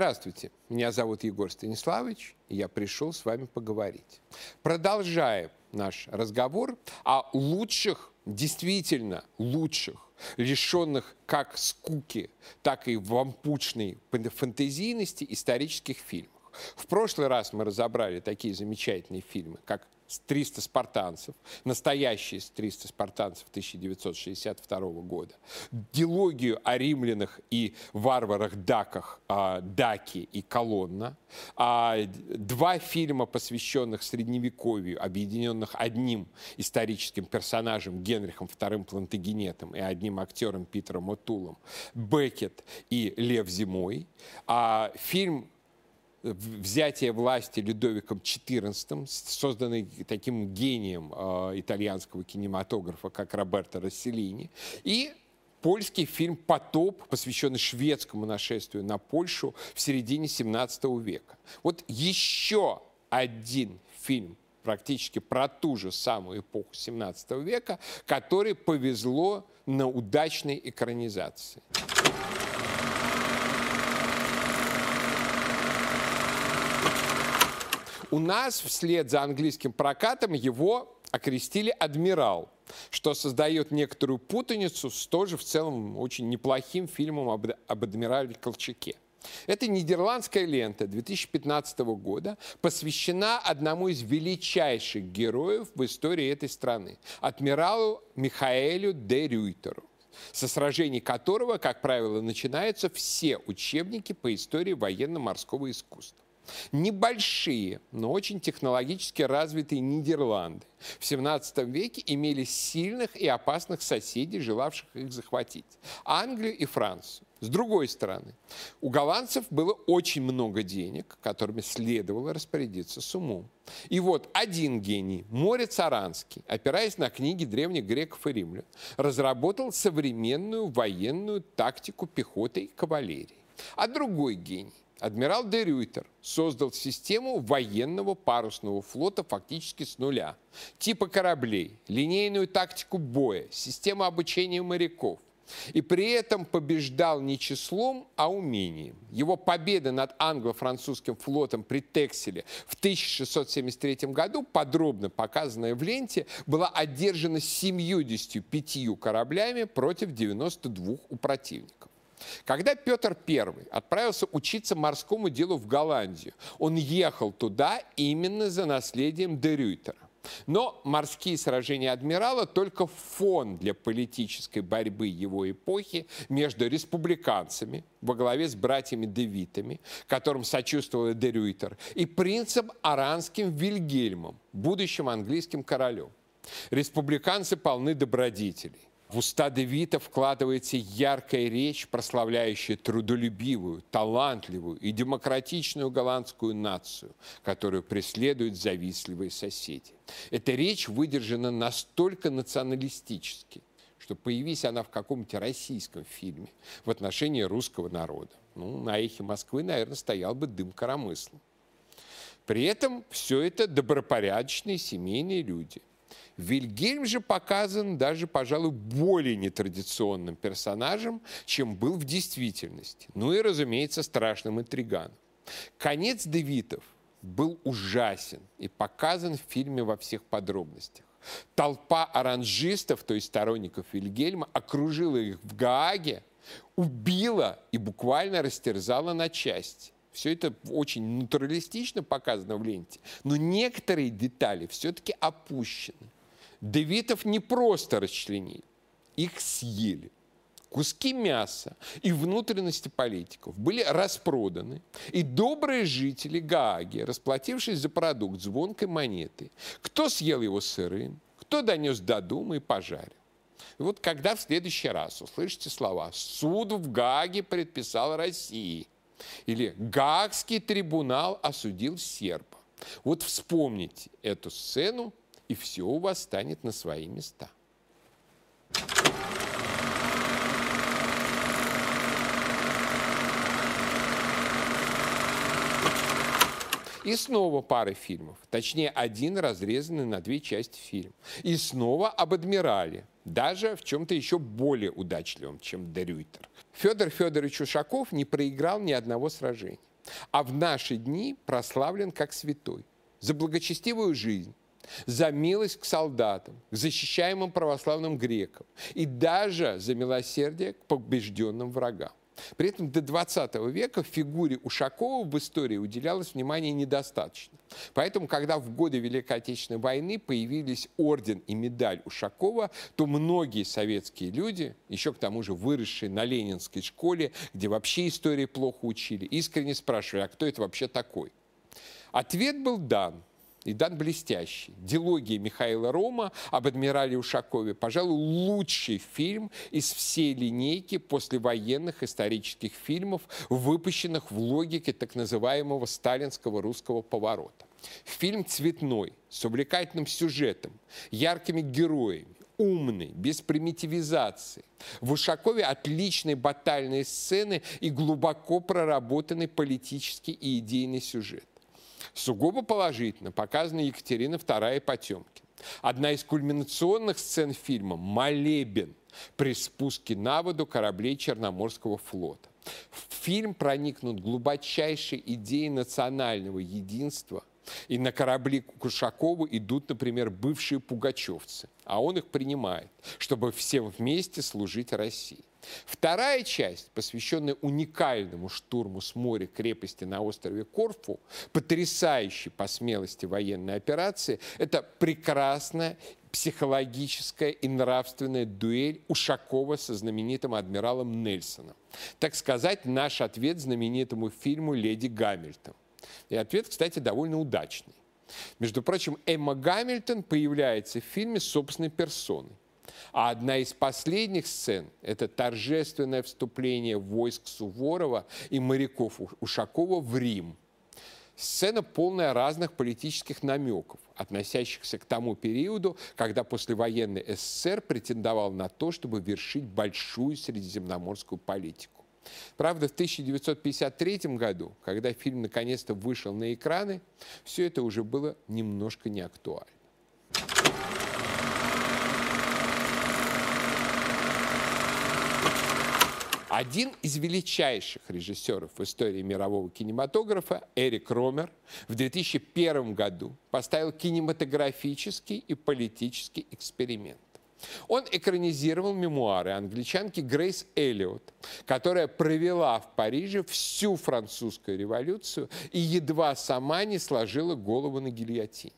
Здравствуйте, меня зовут Егор Станиславович, и я пришел с вами поговорить. Продолжаем наш разговор о лучших, действительно лучших, лишенных как скуки, так и вампучной фантазийности исторических фильмах. В прошлый раз мы разобрали такие замечательные фильмы, как 300 спартанцев, настоящие 300 спартанцев 1962 года, дилогию о римлянах и варварах-даках а, «Даки» и «Колонна», а, два фильма, посвященных Средневековью, объединенных одним историческим персонажем Генрихом II Плантагенетом и одним актером Питером Отулом, «Бекет» и «Лев зимой», а фильм взятие власти Людовиком XIV, созданный таким гением э, итальянского кинематографа, как Роберто Расселини, и польский фильм «Потоп», посвященный шведскому нашествию на Польшу в середине 17 века. Вот еще один фильм практически про ту же самую эпоху 17 века, который повезло на удачной экранизации. У нас вслед за английским прокатом его окрестили «Адмирал», что создает некоторую путаницу с тоже в целом очень неплохим фильмом об, об адмирале Колчаке. Эта нидерландская лента 2015 года посвящена одному из величайших героев в истории этой страны, адмиралу Михаэлю де Рюйтеру со сражений которого, как правило, начинаются все учебники по истории военно-морского искусства. Небольшие, но очень технологически развитые Нидерланды в 17 веке имели сильных и опасных соседей, желавших их захватить – Англию и Францию. С другой стороны, у голландцев было очень много денег, которыми следовало распорядиться с умом. И вот один гений, Морец Аранский, опираясь на книги древних греков и римлян, разработал современную военную тактику пехоты и кавалерии. А другой гений, Адмирал де Рюйтер создал систему военного парусного флота фактически с нуля. Типа кораблей, линейную тактику боя, систему обучения моряков. И при этом побеждал не числом, а умением. Его победа над англо-французским флотом при Текселе в 1673 году, подробно показанная в ленте, была одержана 75 кораблями против 92 у противника. Когда Петр I отправился учиться морскому делу в Голландию, он ехал туда именно за наследием де Рюйтера. Но морские сражения адмирала только фон для политической борьбы его эпохи между республиканцами во главе с братьями Девитами, которым сочувствовал де Рюйтер, и принцем Аранским Вильгельмом, будущим английским королем. Республиканцы полны добродетелей. В уста Девита вкладывается яркая речь, прославляющая трудолюбивую, талантливую и демократичную голландскую нацию, которую преследуют завистливые соседи. Эта речь выдержана настолько националистически, что появись она в каком-нибудь российском фильме в отношении русского народа. Ну, на эхе Москвы, наверное, стоял бы дым коромысла. При этом все это добропорядочные семейные люди. Вильгельм же показан даже, пожалуй, более нетрадиционным персонажем, чем был в действительности. Ну и, разумеется, страшным интриганом. Конец Девитов был ужасен и показан в фильме во всех подробностях. Толпа оранжистов, то есть сторонников Вильгельма, окружила их в Гааге, убила и буквально растерзала на части. Все это очень натуралистично показано в ленте, но некоторые детали все-таки опущены. Девитов не просто расчленили, их съели. Куски мяса и внутренности политиков были распроданы, и добрые жители Гааги, расплатившись за продукт звонкой монеты, кто съел его сырым, кто донес до дома и пожарил. И вот когда в следующий раз услышите слова «Суд в Гааге предписал России» или «Гаагский трибунал осудил серба», вот вспомните эту сцену и все у вас станет на свои места. И снова пара фильмов, точнее один разрезанный на две части фильм. И снова об адмирале, даже в чем-то еще более удачливом, чем Дерюйтер. Федор Федорович Ушаков не проиграл ни одного сражения. а в наши дни прославлен как святой за благочестивую жизнь, за милость к солдатам, к защищаемым православным грекам и даже за милосердие к побежденным врагам. При этом до 20 века фигуре Ушакова в истории уделялось внимания недостаточно. Поэтому, когда в годы Великой Отечественной войны появились орден и медаль Ушакова, то многие советские люди, еще к тому же выросшие на Ленинской школе, где вообще истории плохо учили, искренне спрашивали, а кто это вообще такой? Ответ был дан – и дан блестящий. Дилогия Михаила Рома об адмирале Ушакове, пожалуй, лучший фильм из всей линейки послевоенных исторических фильмов, выпущенных в логике так называемого сталинского русского поворота. Фильм цветной, с увлекательным сюжетом, яркими героями, умный, без примитивизации. В Ушакове отличные батальные сцены и глубоко проработанный политический и идейный сюжет. Сугубо положительно показана Екатерина II Потемкин. Одна из кульминационных сцен фильма – «Молебен» при спуске на воду кораблей Черноморского флота. В фильм проникнут глубочайшие идеи национального единства, и на корабли Кушакова идут, например, бывшие пугачевцы, а он их принимает, чтобы всем вместе служить России. Вторая часть, посвященная уникальному штурму с моря крепости на острове Корфу, потрясающей по смелости военной операции, это прекрасная психологическая и нравственная дуэль Ушакова со знаменитым адмиралом Нельсоном. Так сказать, наш ответ знаменитому фильму «Леди Гамильтон». И ответ, кстати, довольно удачный. Между прочим, Эмма Гамильтон появляется в фильме собственной персоной. А одна из последних сцен – это торжественное вступление войск Суворова и моряков Ушакова в Рим. Сцена полная разных политических намеков, относящихся к тому периоду, когда послевоенный СССР претендовал на то, чтобы вершить большую средиземноморскую политику. Правда, в 1953 году, когда фильм наконец-то вышел на экраны, все это уже было немножко неактуально. Один из величайших режиссеров в истории мирового кинематографа, Эрик Ромер, в 2001 году поставил кинематографический и политический эксперимент. Он экранизировал мемуары англичанки Грейс Эллиот, которая провела в Париже всю французскую революцию и едва сама не сложила голову на гильотине.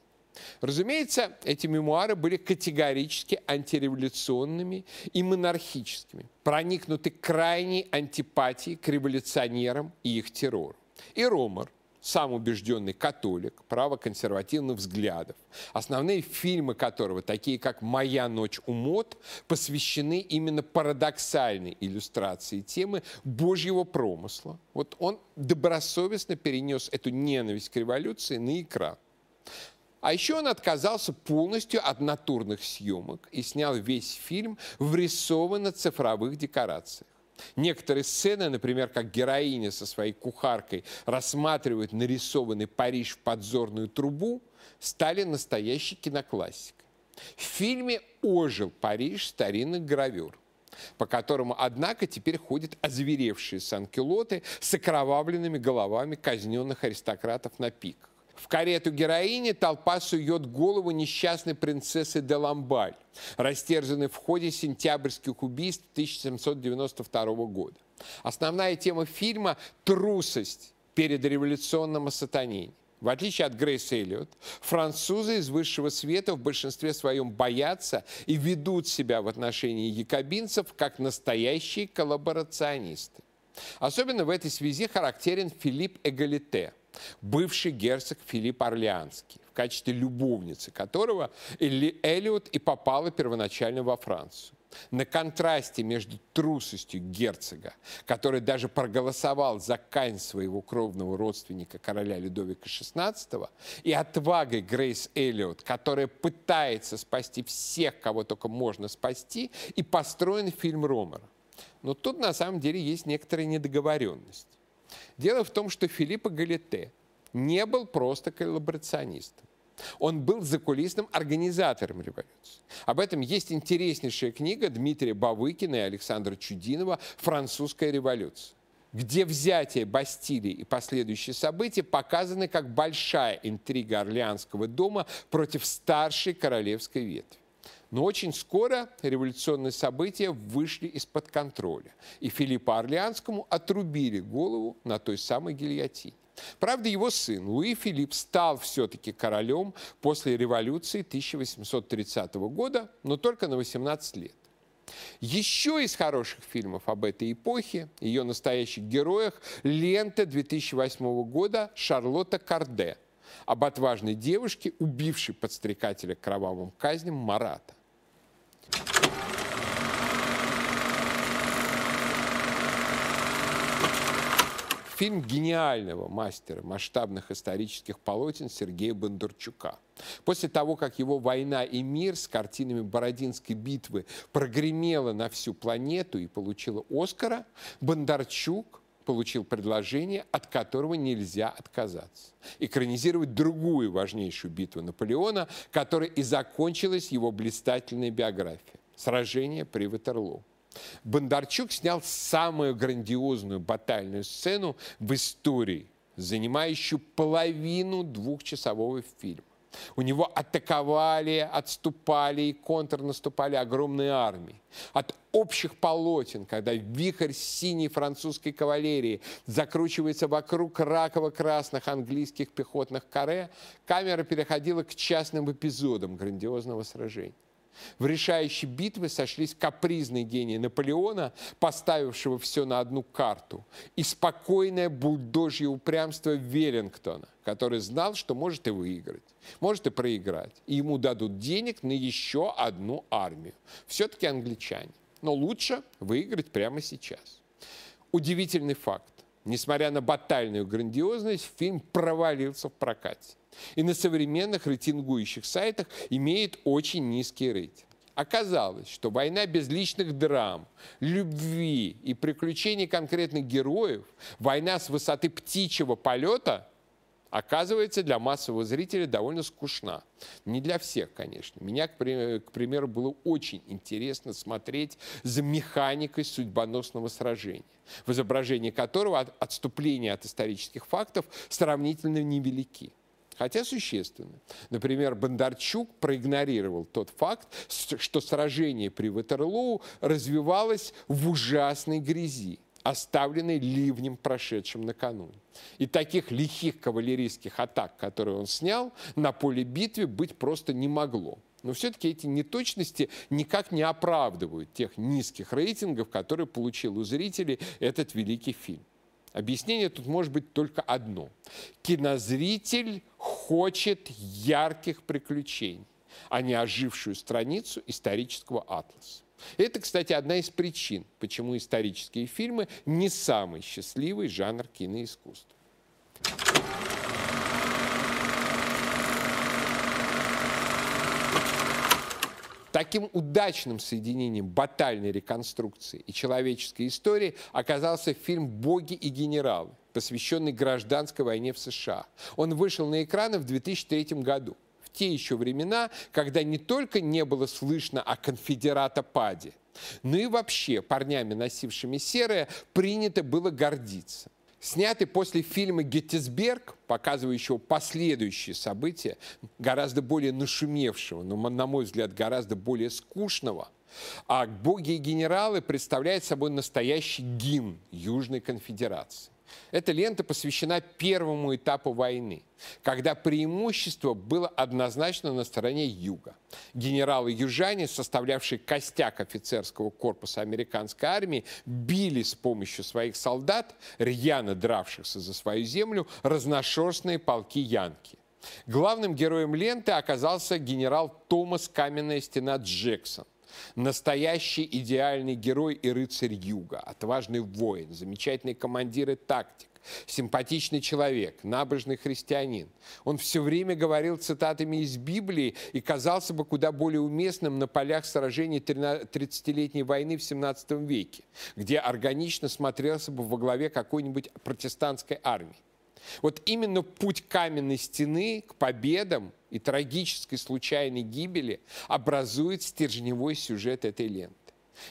Разумеется, эти мемуары были категорически антиреволюционными и монархическими, проникнуты крайней антипатией к революционерам и их террору. И Ромар, сам убежденный католик, правоконсервативных взглядов, основные фильмы которого, такие как «Моя ночь у мод», посвящены именно парадоксальной иллюстрации темы Божьего промысла. Вот он добросовестно перенес эту ненависть к революции на экран. А еще он отказался полностью от натурных съемок и снял весь фильм в рисованно-цифровых декорациях. Некоторые сцены, например, как героиня со своей кухаркой рассматривает нарисованный Париж в подзорную трубу, стали настоящей киноклассикой. В фильме ожил Париж старинных гравюр по которому, однако, теперь ходят озверевшие санкелоты с окровавленными головами казненных аристократов на пиках. В карету героини толпа сует голову несчастной принцессы де Ламбаль, растерзанной в ходе сентябрьских убийств 1792 года. Основная тема фильма – трусость перед революционным осатанением. В отличие от Грейс Эллиот, французы из высшего света в большинстве своем боятся и ведут себя в отношении якобинцев как настоящие коллаборационисты. Особенно в этой связи характерен Филипп Эгалите – бывший герцог Филипп Орлеанский, в качестве любовницы которого Элли Эллиот и попала первоначально во Францию. На контрасте между трусостью герцога, который даже проголосовал за кань своего кровного родственника короля Людовика XVI, и отвагой Грейс Эллиот, которая пытается спасти всех, кого только можно спасти, и построен фильм Ромера. Но тут на самом деле есть некоторая недоговоренность. Дело в том, что Филиппо Галите не был просто коллаборационистом. Он был закулисным организатором революции. Об этом есть интереснейшая книга Дмитрия Бавыкина и Александра Чудинова «Французская революция». где взятие Бастилии и последующие события показаны как большая интрига Орлеанского дома против старшей королевской ветви. Но очень скоро революционные события вышли из-под контроля, и Филиппу Орлеанскому отрубили голову на той самой гильотине. Правда, его сын Луи Филипп стал все-таки королем после революции 1830 года, но только на 18 лет. Еще из хороших фильмов об этой эпохе, ее настоящих героях, лента 2008 года «Шарлотта Карде» об отважной девушке, убившей подстрекателя к кровавым казням Марата. Фильм гениального мастера масштабных исторических полотен Сергея Бондарчука. После того, как его «Война и мир» с картинами Бородинской битвы прогремела на всю планету и получила Оскара, Бондарчук получил предложение, от которого нельзя отказаться. Экранизировать другую важнейшую битву Наполеона, которая и закончилась его блистательной биографией – сражение при Ватерлоо. Бондарчук снял самую грандиозную батальную сцену в истории, занимающую половину двухчасового фильма. У него атаковали, отступали и контрнаступали огромные армии. От общих полотен, когда вихрь синей французской кавалерии закручивается вокруг раково-красных английских пехотных каре, камера переходила к частным эпизодам грандиозного сражения. В решающей битве сошлись капризный гений Наполеона, поставившего все на одну карту, и спокойное бульдожье упрямство Веллингтона, который знал, что может и выиграть, может и проиграть, и ему дадут денег на еще одну армию. Все-таки англичане. Но лучше выиграть прямо сейчас. Удивительный факт. Несмотря на батальную грандиозность, фильм провалился в прокате и на современных рейтингующих сайтах имеет очень низкий рейтинг. Оказалось, что война без личных драм, любви и приключений конкретных героев, война с высоты птичьего полета, оказывается для массового зрителя довольно скучна. Не для всех, конечно. Меня, к примеру, было очень интересно смотреть за механикой судьбоносного сражения, в изображении которого отступления от исторических фактов сравнительно невелики хотя существенно. Например, Бондарчук проигнорировал тот факт, что сражение при Ватерлоу развивалось в ужасной грязи оставленной ливнем, прошедшим накануне. И таких лихих кавалерийских атак, которые он снял, на поле битвы быть просто не могло. Но все-таки эти неточности никак не оправдывают тех низких рейтингов, которые получил у зрителей этот великий фильм. Объяснение тут может быть только одно. Кинозритель хочет ярких приключений, а не ожившую страницу исторического атласа. Это, кстати, одна из причин, почему исторические фильмы не самый счастливый жанр киноискусства. Таким удачным соединением батальной реконструкции и человеческой истории оказался фильм «Боги и генералы», посвященный гражданской войне в США. Он вышел на экраны в 2003 году те еще времена, когда не только не было слышно о конфедерата Паде, но и вообще парнями, носившими серое, принято было гордиться снятый после фильма «Геттисберг», показывающего последующие события, гораздо более нашумевшего, но, на мой взгляд, гораздо более скучного, а «Боги и генералы» представляет собой настоящий гимн Южной конфедерации. Эта лента посвящена первому этапу войны, когда преимущество было однозначно на стороне Юга. Генералы-южане, составлявшие костяк офицерского корпуса американской армии, били с помощью своих солдат, рьяно дравшихся за свою землю, разношерстные полки Янки. Главным героем ленты оказался генерал Томас Каменная стена Джексон, Настоящий идеальный герой и рыцарь юга, отважный воин, замечательный командир и тактик, симпатичный человек, набожный христианин. Он все время говорил цитатами из Библии и казался бы куда более уместным на полях сражений 30-летней войны в 17 веке, где органично смотрелся бы во главе какой-нибудь протестантской армии. Вот именно путь каменной стены к победам и трагической случайной гибели образует стержневой сюжет этой ленты.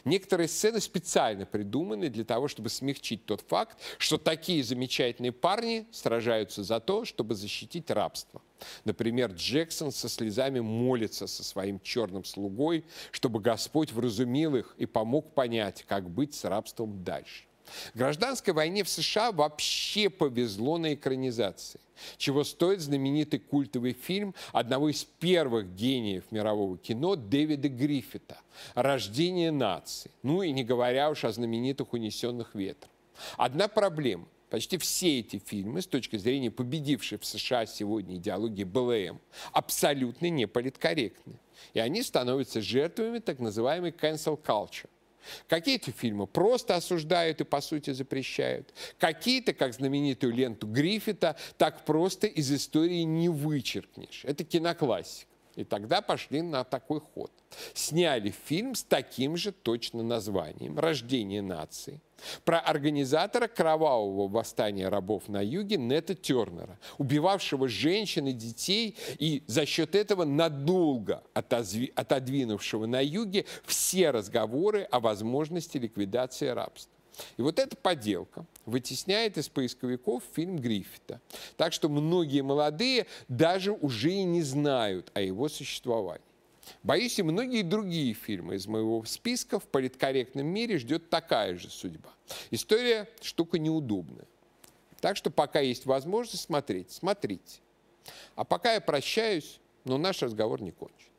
Некоторые сцены специально придуманы для того, чтобы смягчить тот факт, что такие замечательные парни сражаются за то, чтобы защитить рабство. Например, Джексон со слезами молится со своим черным слугой, чтобы Господь вразумил их и помог понять, как быть с рабством дальше. Гражданской войне в США вообще повезло на экранизации, чего стоит знаменитый культовый фильм одного из первых гениев мирового кино Дэвида Гриффита «Рождение нации», ну и не говоря уж о знаменитых «Унесенных ветром». Одна проблема – Почти все эти фильмы, с точки зрения победившей в США сегодня идеологии БЛМ, абсолютно не политкорректны. И они становятся жертвами так называемой cancel culture. Какие-то фильмы просто осуждают и, по сути, запрещают. Какие-то, как знаменитую ленту Гриффита, так просто из истории не вычеркнешь. Это киноклассика. И тогда пошли на такой ход. Сняли фильм с таким же точно названием «Рождение нации» про организатора кровавого восстания рабов на юге Нета Тернера, убивавшего женщин и детей и за счет этого надолго отодвинувшего на юге все разговоры о возможности ликвидации рабства. И вот эта поделка вытесняет из поисковиков фильм Гриффита. Так что многие молодые даже уже и не знают о его существовании. Боюсь, и многие другие фильмы из моего списка в политкорректном мире ждет такая же судьба. История – штука неудобная. Так что пока есть возможность смотреть, смотрите. А пока я прощаюсь, но наш разговор не кончен.